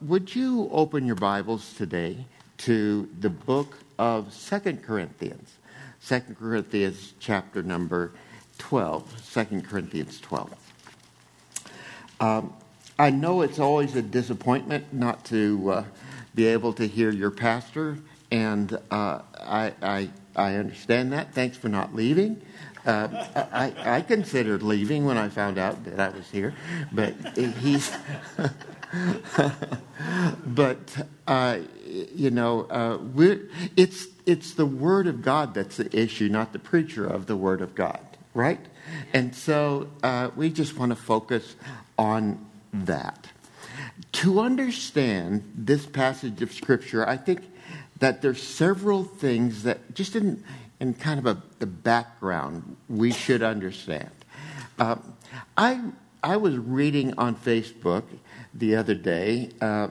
would you open your Bibles today to the book of Second Corinthians? Second Corinthians, chapter number 12. Second Corinthians 12. Um, I know it's always a disappointment not to uh, be able to hear your pastor, and uh, I, I, I, understand that. Thanks for not leaving. Uh, I, I, considered leaving when I found out that I was here, but he's. but uh, you know, uh, it's it's the Word of God that's the issue, not the preacher of the Word of God, right? And so uh, we just want to focus on that. To understand this passage of Scripture, I think that there's several things that just in, in kind of a, the background we should understand. Uh, I, I was reading on Facebook the other day, uh,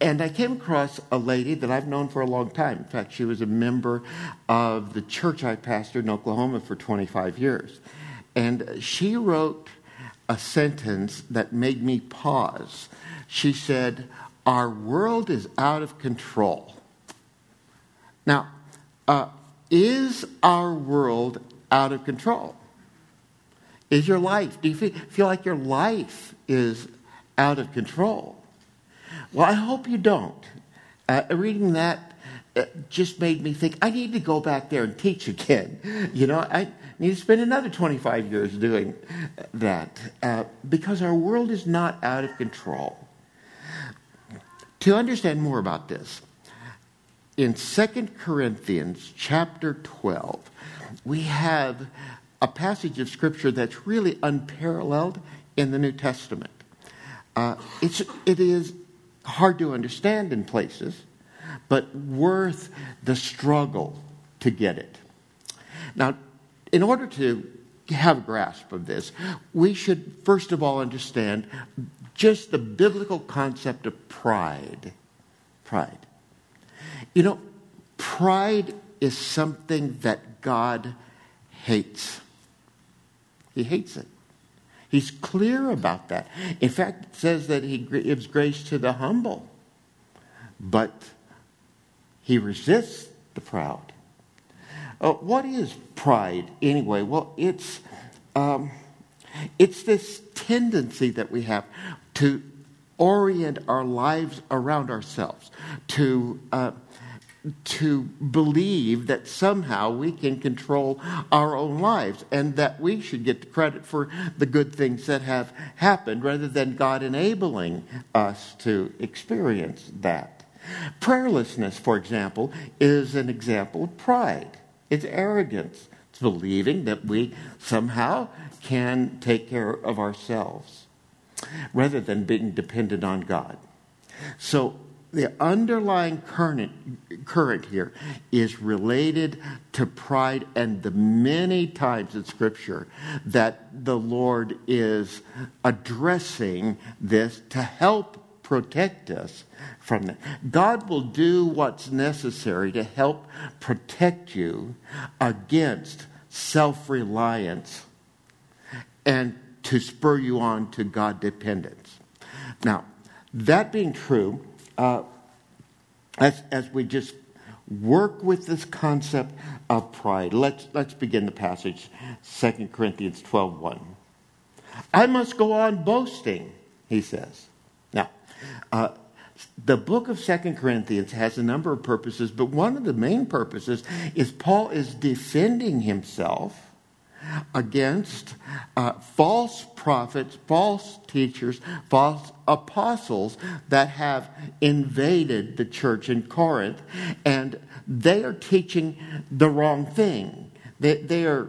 and I came across a lady that I've known for a long time. In fact, she was a member of the church I pastored in Oklahoma for 25 years. And she wrote a sentence that made me pause. She said, Our world is out of control. Now, uh, is our world out of control? Is your life, do you feel, feel like your life is out of control? Well, I hope you don't. Uh, reading that uh, just made me think I need to go back there and teach again. You know, I, need to spend another 25 years doing that uh, because our world is not out of control. To understand more about this, in 2 Corinthians chapter 12, we have a passage of scripture that's really unparalleled in the New Testament. Uh, it's, it is hard to understand in places, but worth the struggle to get it. Now, in order to have a grasp of this, we should first of all understand just the biblical concept of pride. Pride. You know, pride is something that God hates. He hates it. He's clear about that. In fact, it says that he gives grace to the humble, but he resists the proud. Uh, what is pride anyway? Well, it's um, it's this tendency that we have to orient our lives around ourselves, to uh, to believe that somehow we can control our own lives and that we should get the credit for the good things that have happened rather than God enabling us to experience that. Prayerlessness, for example, is an example of pride. It's arrogance. It's believing that we somehow can take care of ourselves rather than being dependent on God. So the underlying current, current here is related to pride and the many times in Scripture that the Lord is addressing this to help protect us from that. God will do what's necessary to help protect you against self reliance and to spur you on to God dependence. Now, that being true, uh, as, as we just work with this concept of pride, let's, let's begin the passage 2 Corinthians 12 1. I must go on boasting, he says. Now, uh, the book of Second Corinthians has a number of purposes, but one of the main purposes is Paul is defending himself against uh, false prophets, false teachers, false apostles that have invaded the church in Corinth, and they are teaching the wrong thing. They, they are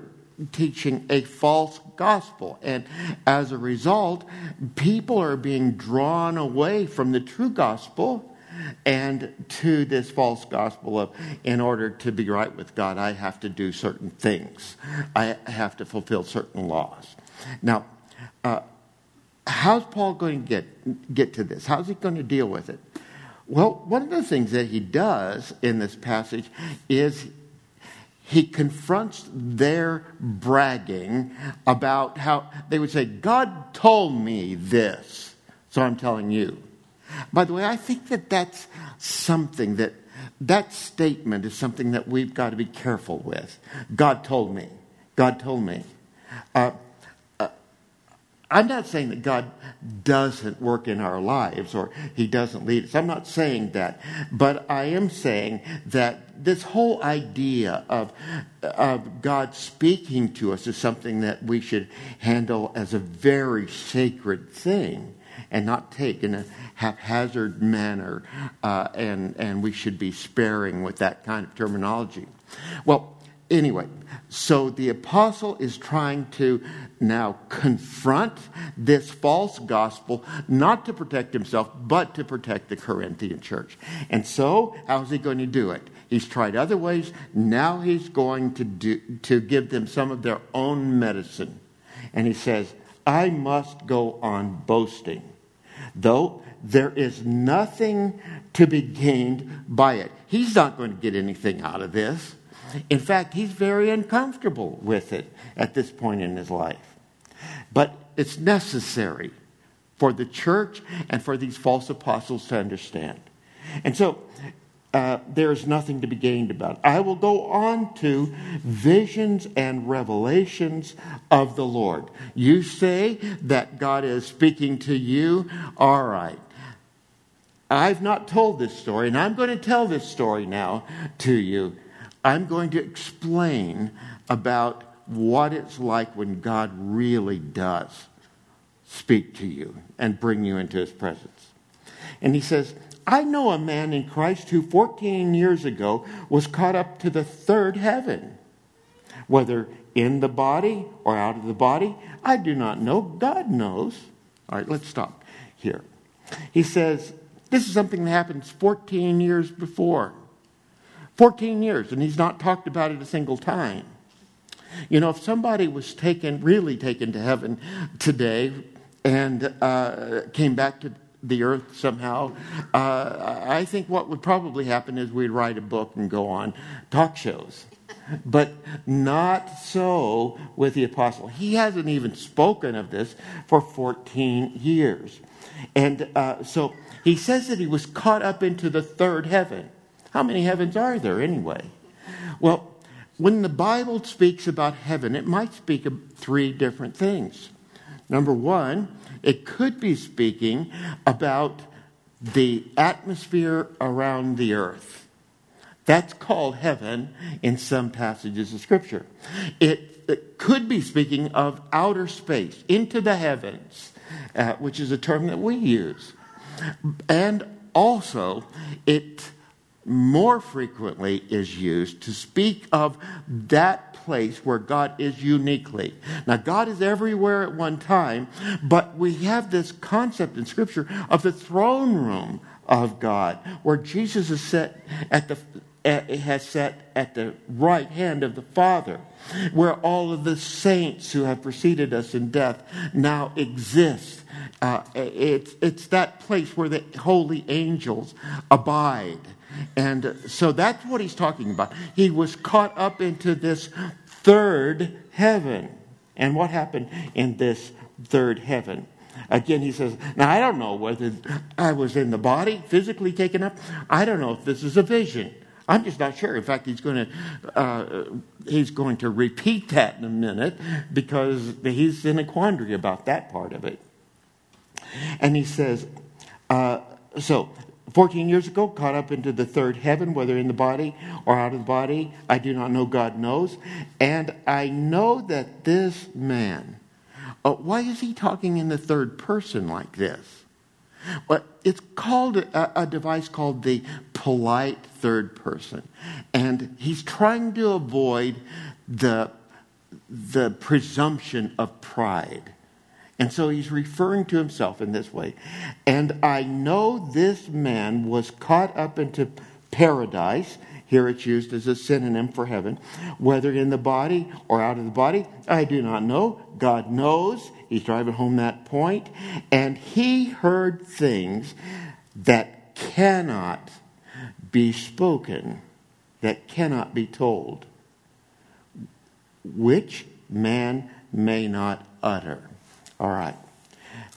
teaching a false gospel. And as a result, people are being drawn away from the true gospel and to this false gospel of in order to be right with God, I have to do certain things, I have to fulfill certain laws. Now, uh, how's Paul going to get, get to this? How's he going to deal with it? Well, one of the things that he does in this passage is he confronts their bragging about how they would say, God told me this. So I'm telling you. By the way, I think that that's something that that statement is something that we've got to be careful with. God told me. God told me. Uh, uh, I'm not saying that God doesn't work in our lives or He doesn't lead us. I'm not saying that. But I am saying that this whole idea of, of God speaking to us is something that we should handle as a very sacred thing and not take in a haphazard manner, uh, and, and we should be sparing with that kind of terminology. Well, anyway, so the apostle is trying to now confront this false gospel, not to protect himself, but to protect the Corinthian church. And so, how is he going to do it? He's tried other ways. Now he's going to, do, to give them some of their own medicine. And he says, I must go on boasting though there is nothing to be gained by it. He's not going to get anything out of this. In fact, he's very uncomfortable with it at this point in his life. But it's necessary for the church and for these false apostles to understand. And so uh, there is nothing to be gained about it. I will go on to visions and revelations of the Lord. You say that God is speaking to you. All right. I've not told this story, and I'm going to tell this story now to you. I'm going to explain about what it's like when God really does speak to you and bring you into his presence. And he says, I know a man in Christ who 14 years ago was caught up to the third heaven. Whether in the body or out of the body, I do not know. God knows. All right, let's stop here. He says, This is something that happened 14 years before. 14 years, and he's not talked about it a single time. You know, if somebody was taken, really taken to heaven today, and uh, came back to the earth somehow. Uh, I think what would probably happen is we'd write a book and go on talk shows. But not so with the apostle. He hasn't even spoken of this for 14 years. And uh, so he says that he was caught up into the third heaven. How many heavens are there anyway? Well, when the Bible speaks about heaven, it might speak of three different things. Number one, it could be speaking about the atmosphere around the earth. That's called heaven in some passages of Scripture. It, it could be speaking of outer space, into the heavens, uh, which is a term that we use. And also, it more frequently is used to speak of that place where God is uniquely. Now, God is everywhere at one time, but we have this concept in Scripture of the throne room of God, where Jesus is set at the has set at the right hand of the Father, where all of the saints who have preceded us in death now exist. Uh, it's, it's that place where the holy angels abide. And so that's what he's talking about. He was caught up into this third heaven. And what happened in this third heaven? Again, he says, Now, I don't know whether I was in the body, physically taken up. I don't know if this is a vision. I'm just not sure. In fact, he's going to uh, he's going to repeat that in a minute because he's in a quandary about that part of it. And he says, uh, so 14 years ago, caught up into the third heaven, whether in the body or out of the body. I do not know, God knows. And I know that this man, uh, why is he talking in the third person like this? Well, it's called a, a device called the polite third person. And he's trying to avoid the, the presumption of pride. And so he's referring to himself in this way. And I know this man was caught up into paradise. Here it's used as a synonym for heaven. Whether in the body or out of the body, I do not know. God knows. He's driving home that point. And he heard things that cannot be spoken, that cannot be told, which man may not utter. All right.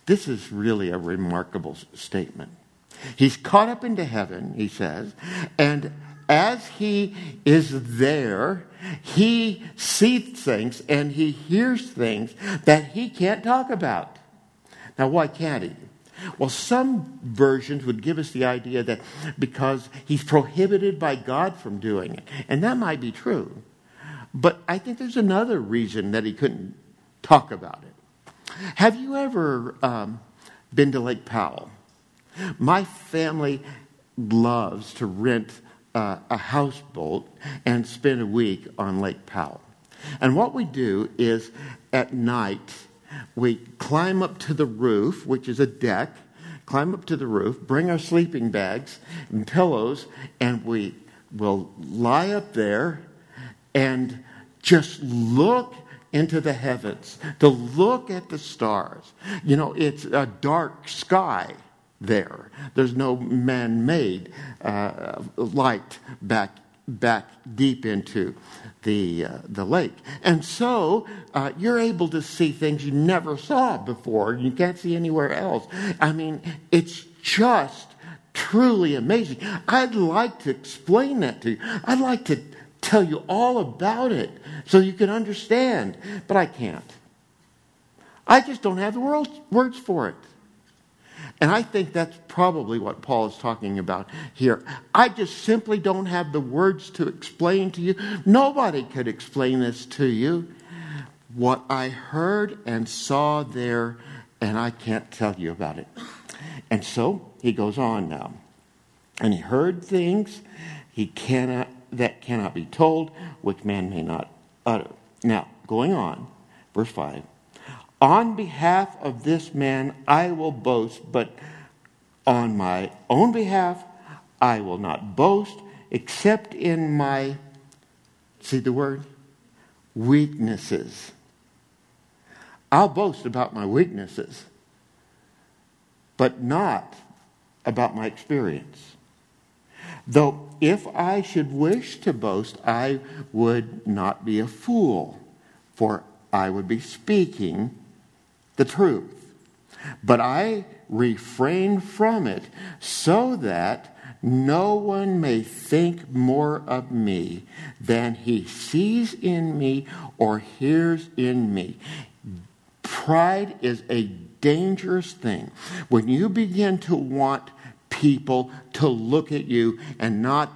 this is really a remarkable statement. He's caught up into heaven, he says, and as he is there, he sees things and he hears things that he can't talk about. Now, why can't he? Well, some versions would give us the idea that because he's prohibited by God from doing it. And that might be true. But I think there's another reason that he couldn't talk about it. Have you ever um, been to Lake Powell? My family loves to rent uh, a houseboat and spend a week on Lake Powell. And what we do is at night, we climb up to the roof, which is a deck, climb up to the roof, bring our sleeping bags and pillows, and we will lie up there and just look into the heavens, to look at the stars. You know, it's a dark sky there. There's no man made uh, light back, back deep into the, uh, the lake. And so uh, you're able to see things you never saw before, you can't see anywhere else. I mean, it's just truly amazing. I'd like to explain that to you. I'd like to tell you all about it so you can understand, but I can't. I just don't have the words for it. And I think that's probably what Paul is talking about here. I just simply don't have the words to explain to you. Nobody could explain this to you. What I heard and saw there, and I can't tell you about it. And so he goes on now. And he heard things he cannot that cannot be told, which man may not utter. Now, going on, verse 5. On behalf of this man I will boast, but on my own behalf I will not boast, except in my, see the word? Weaknesses. I'll boast about my weaknesses, but not about my experience. Though if I should wish to boast, I would not be a fool, for I would be speaking the truth. But I refrain from it so that no one may think more of me than he sees in me or hears in me. Pride is a dangerous thing. When you begin to want people to look at you and not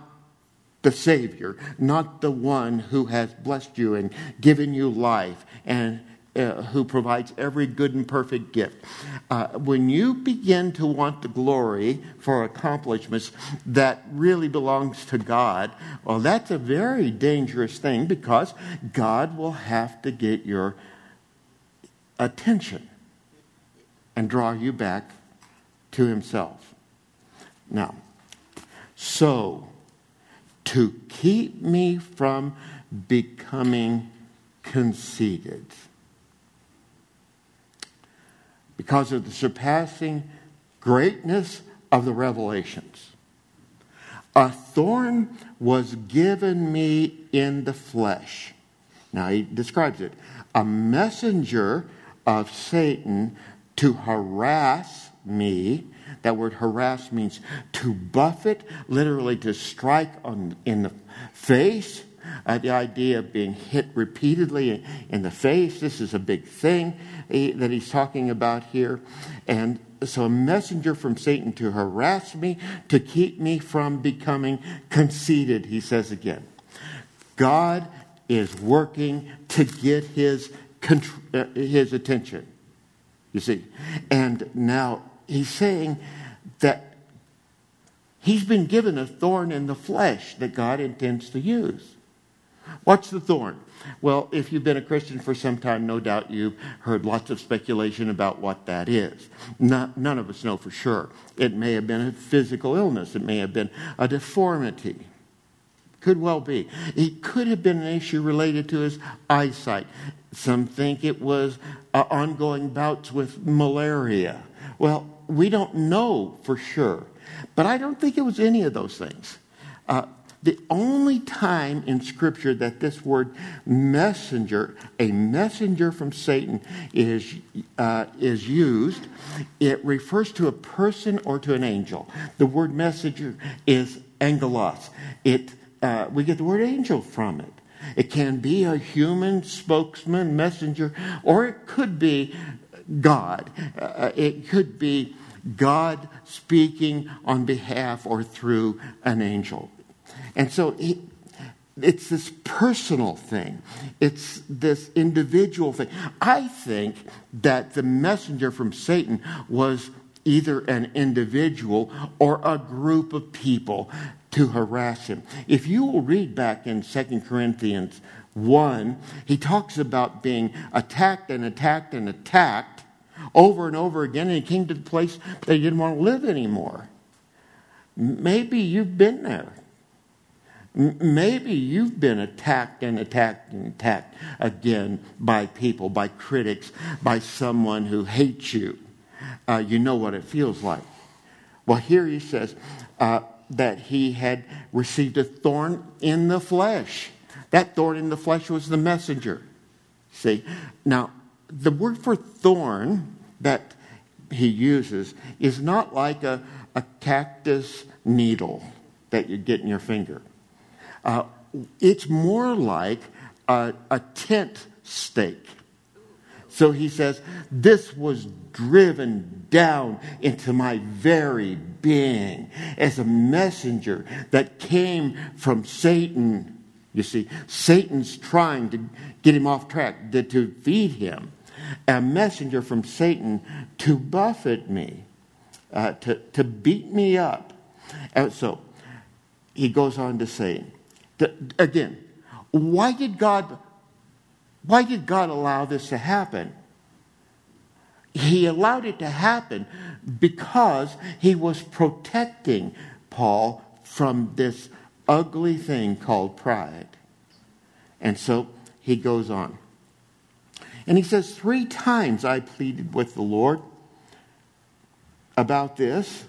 the Savior, not the one who has blessed you and given you life and uh, who provides every good and perfect gift. Uh, when you begin to want the glory for accomplishments that really belongs to God, well, that's a very dangerous thing because God will have to get your attention and draw you back to Himself. Now, so to keep me from becoming conceited because of the surpassing greatness of the revelations. A thorn was given me in the flesh. Now he describes it a messenger of Satan to harass me. That word harass means to buffet, literally to strike on, in the face, uh, the idea of being hit repeatedly in the face. This is a big thing eh, that he's talking about here. And so, a messenger from Satan to harass me, to keep me from becoming conceited, he says again. God is working to get his, uh, his attention, you see. And now he's saying that he's been given a thorn in the flesh that God intends to use. What's the thorn? Well, if you've been a Christian for some time, no doubt you've heard lots of speculation about what that is. Not, none of us know for sure. It may have been a physical illness, it may have been a deformity. Could well be. It could have been an issue related to his eyesight. Some think it was uh, ongoing bouts with malaria. Well, we don't know for sure, but I don't think it was any of those things. Uh, the only time in Scripture that this word messenger, a messenger from Satan, is, uh, is used, it refers to a person or to an angel. The word messenger is angelos. It, uh, we get the word angel from it. It can be a human spokesman, messenger, or it could be God. Uh, it could be God speaking on behalf or through an angel. And so he, it's this personal thing, it's this individual thing. I think that the messenger from Satan was either an individual or a group of people to harass him. If you will read back in 2 Corinthians 1, he talks about being attacked and attacked and attacked over and over again, and he came to the place that he didn't want to live anymore. Maybe you've been there. Maybe you've been attacked and attacked and attacked again by people, by critics, by someone who hates you. Uh, you know what it feels like. Well, here he says uh, that he had received a thorn in the flesh. That thorn in the flesh was the messenger. See? Now, the word for thorn that he uses is not like a, a cactus needle that you get in your finger. Uh, it's more like a, a tent stake. So he says, This was driven down into my very being as a messenger that came from Satan. You see, Satan's trying to get him off track, to, to feed him. A messenger from Satan to buffet me, uh, to, to beat me up. And so he goes on to say, again, why did God why did God allow this to happen? He allowed it to happen because he was protecting Paul from this ugly thing called pride. And so he goes on. And he says, Three times I pleaded with the Lord about this,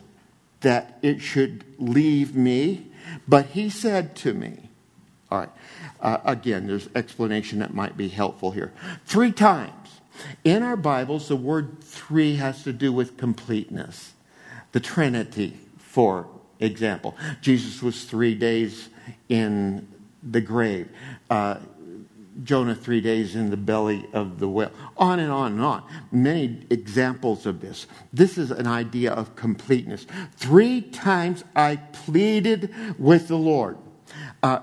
that it should leave me. But he said to me, all right. Uh, again, there's explanation that might be helpful here. Three times. In our Bibles, the word three has to do with completeness. The Trinity, for example. Jesus was three days in the grave. Uh, Jonah three days in the belly of the whale. On and on and on. Many examples of this. This is an idea of completeness. Three times I pleaded with the Lord. Uh,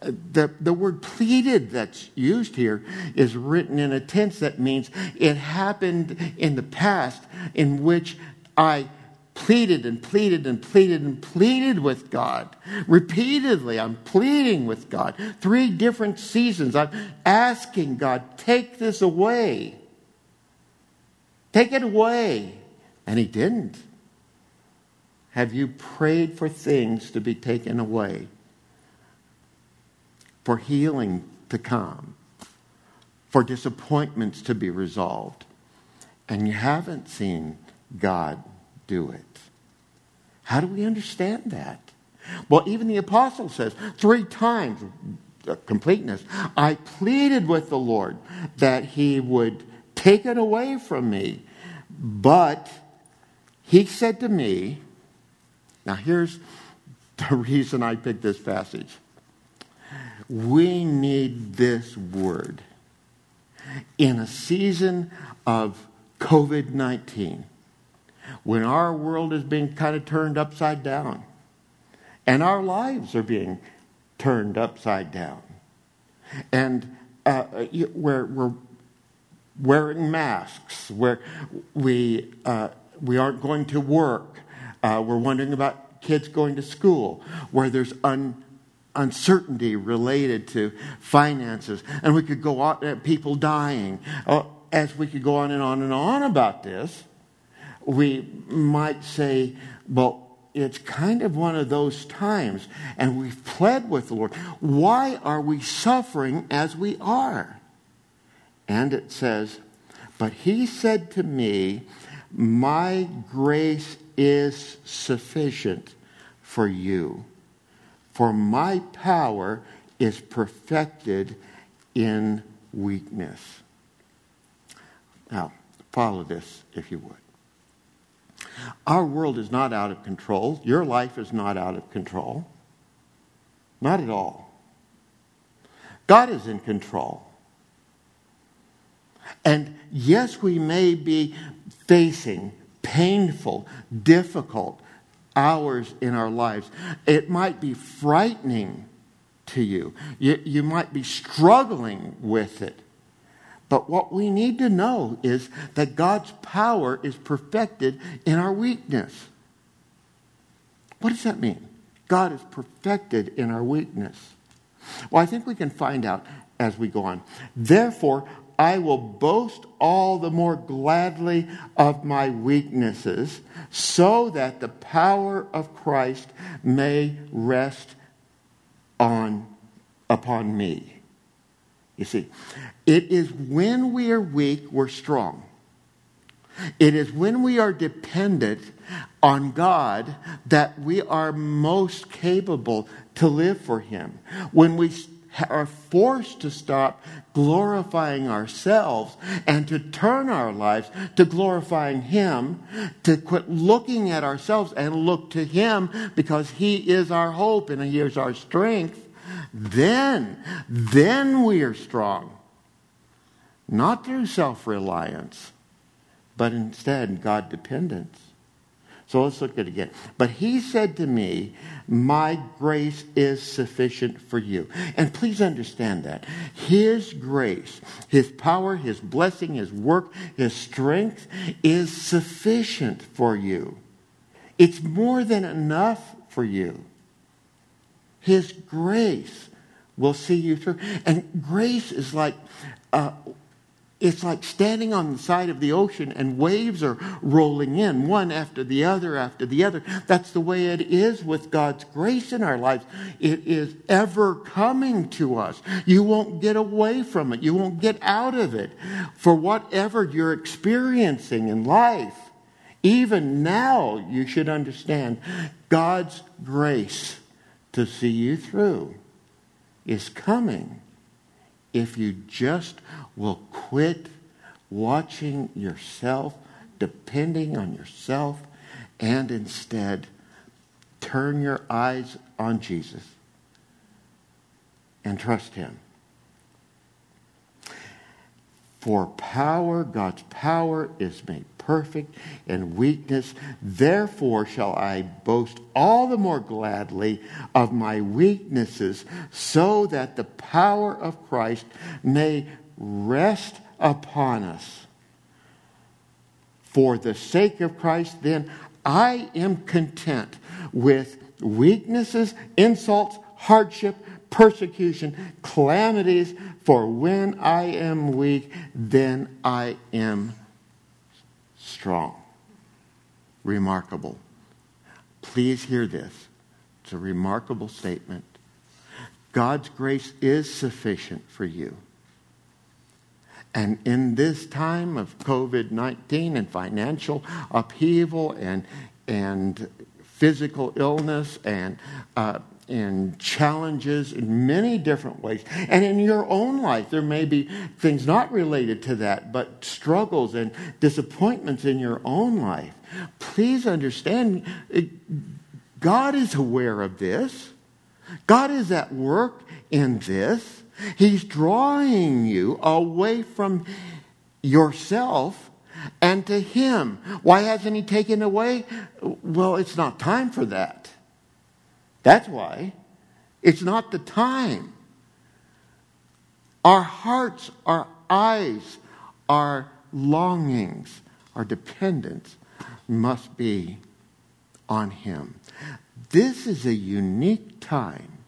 the, the word pleaded that's used here is written in a tense that means it happened in the past in which I pleaded and pleaded and pleaded and pleaded with God. Repeatedly, I'm pleading with God. Three different seasons, I'm asking God, take this away. Take it away. And He didn't. Have you prayed for things to be taken away? for healing to come, for disappointments to be resolved, and you haven't seen God do it. How do we understand that? Well, even the apostle says three times, uh, completeness, I pleaded with the Lord that he would take it away from me. But he said to me, now here's the reason I picked this passage. We need this word. In a season of COVID 19, when our world is being kind of turned upside down, and our lives are being turned upside down, and uh, we're, we're wearing masks, where we, uh, we aren't going to work, uh, we're wondering about kids going to school, where there's un, uncertainty related to finances. And we could go on, uh, people dying. Uh, as we could go on and on and on about this, we might say, well, it's kind of one of those times, and we've pled with the Lord. Why are we suffering as we are? And it says, But he said to me, My grace is sufficient for you For my power is perfected in weakness. Now, follow this if you would. Our world is not out of control. Your life is not out of control. Not at all. God is in control. And yes, we may be facing painful, difficult hours in our lives. It might be frightening to you. You, you might be struggling with it. But what we need to know is that God's power is perfected in our weakness. What does that mean? God is perfected in our weakness. Well, I think we can find out as we go on. Therefore, I will boast all the more gladly of my weaknesses, so that the power of Christ may rest on upon me. You see, it is when we are weak, we're strong. It is when we are dependent on God that we are most capable to live for Him. When we are forced to stop glorifying ourselves and to turn our lives to glorifying Him, to quit looking at ourselves and look to Him because He is our hope and He is our strength, then, then we are strong. Not through self reliance, but instead God dependence. So let's look at it again. But he said to me, My grace is sufficient for you. And please understand that. His grace, his power, his blessing, his work, his strength is sufficient for you. It's more than enough for you. His grace will see you through. And grace is like uh, it's like standing on the side of the ocean and waves are rolling in, one after the other after the other. That's the way it is with God's grace in our lives. It is ever coming to us. You won't get away from it, you won't get out of it. For whatever you're experiencing in life, even now, you should understand God's grace to see you through is coming if you just will quit watching yourself, depending on yourself, and instead turn your eyes on Jesus and trust Him. For power, God's power is made perfect in weakness. Therefore shall I boast all the more gladly of my weaknesses, so that the power of Christ may rest upon us. For the sake of Christ, then, I am content with weaknesses, insults, hardship, persecution, calamities, for when I am weak, then I am strong. Remarkable. Please hear this. It's a remarkable statement. God's grace is sufficient for you. And in this time of COVID 19 and financial upheaval and, and physical illness and, uh, and challenges in many different ways. And in your own life, there may be things not related to that, but struggles and disappointments in your own life. Please understand, God is aware of this. God is at work in this. He's drawing you away from yourself and to Him. Why hasn't He taken away? Well, it's not time for that. That's why. It's not the time. Our hearts, our eyes, our longings, our dependence must be on Him. This is a unique time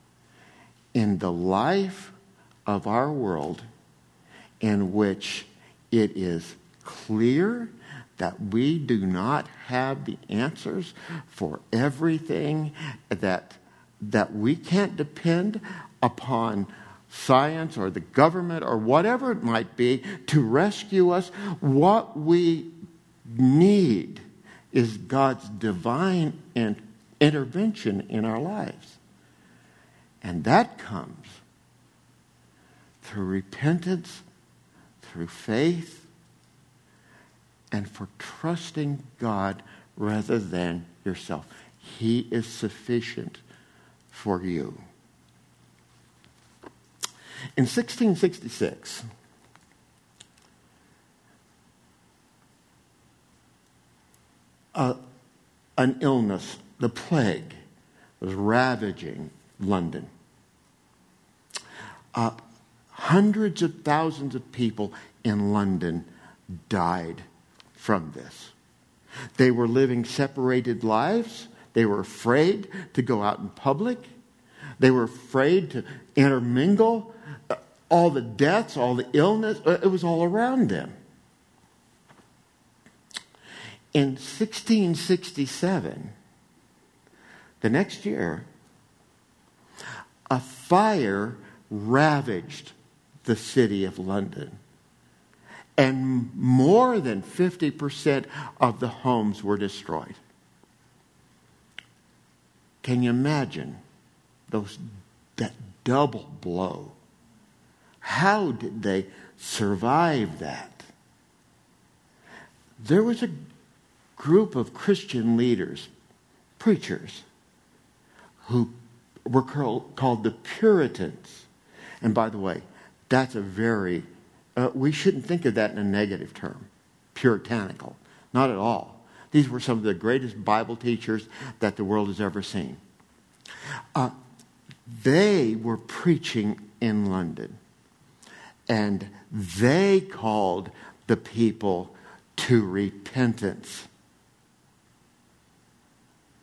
in the life of our world in which it is clear that we do not have the answers for everything, that, that we can't depend upon science or the government or whatever it might be to rescue us. What we need is God's divine intervention in our lives. And that comes through repentance, through faith, and for trusting God rather than yourself. He is sufficient for you. In 1666, uh, an illness, the plague, was ravaging London. Uh, hundreds of thousands of people in London died from this. They were living separated lives. They were afraid to go out in public. They were afraid to intermingle. Uh, all the deaths, all the illness, uh, it was all around them. In 1667, the next year, a fire ravaged the city of London. And more than 50% of the homes were destroyed. Can you imagine those, that double blow? How did they survive that? There was a group of Christian leaders, preachers, who were called the Puritans. And by the way, that's a very, uh, we shouldn't think of that in a negative term, puritanical. Not at all. These were some of the greatest Bible teachers that the world has ever seen. Uh, they were preaching in London, and they called the people to repentance.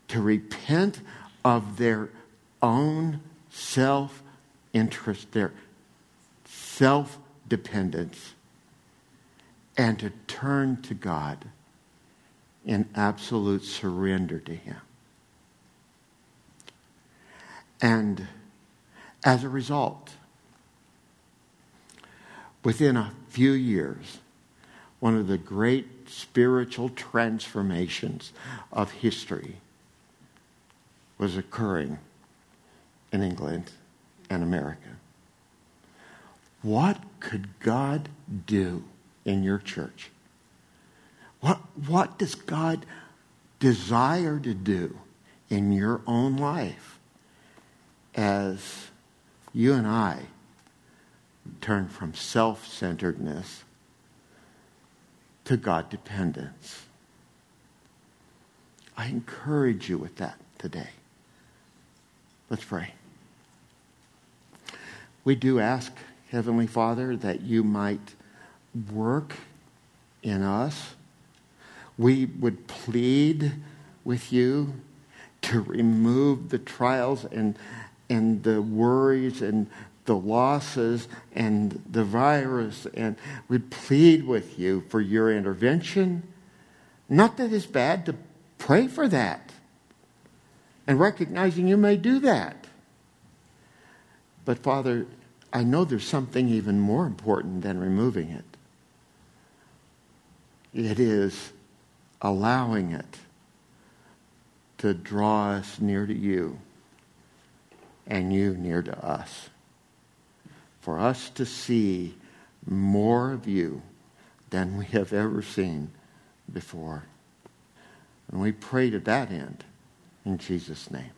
To repent of their own self interest, their self dependence, and to turn to God in absolute surrender to Him. And as a result, within a few years, one of the great spiritual transformations of history was occurring in England and America. What could God do in your church? What, what does God desire to do in your own life as you and I turn from self centeredness to God dependence? I encourage you with that today. Let's pray. We do ask, Heavenly Father, that you might work in us. We would plead with you to remove the trials and, and the worries and the losses and the virus. And we plead with you for your intervention. Not that it's bad to pray for that and recognizing you may do that. But Father, I know there's something even more important than removing it. It is allowing it to draw us near to you and you near to us. For us to see more of you than we have ever seen before. And we pray to that end in Jesus' name.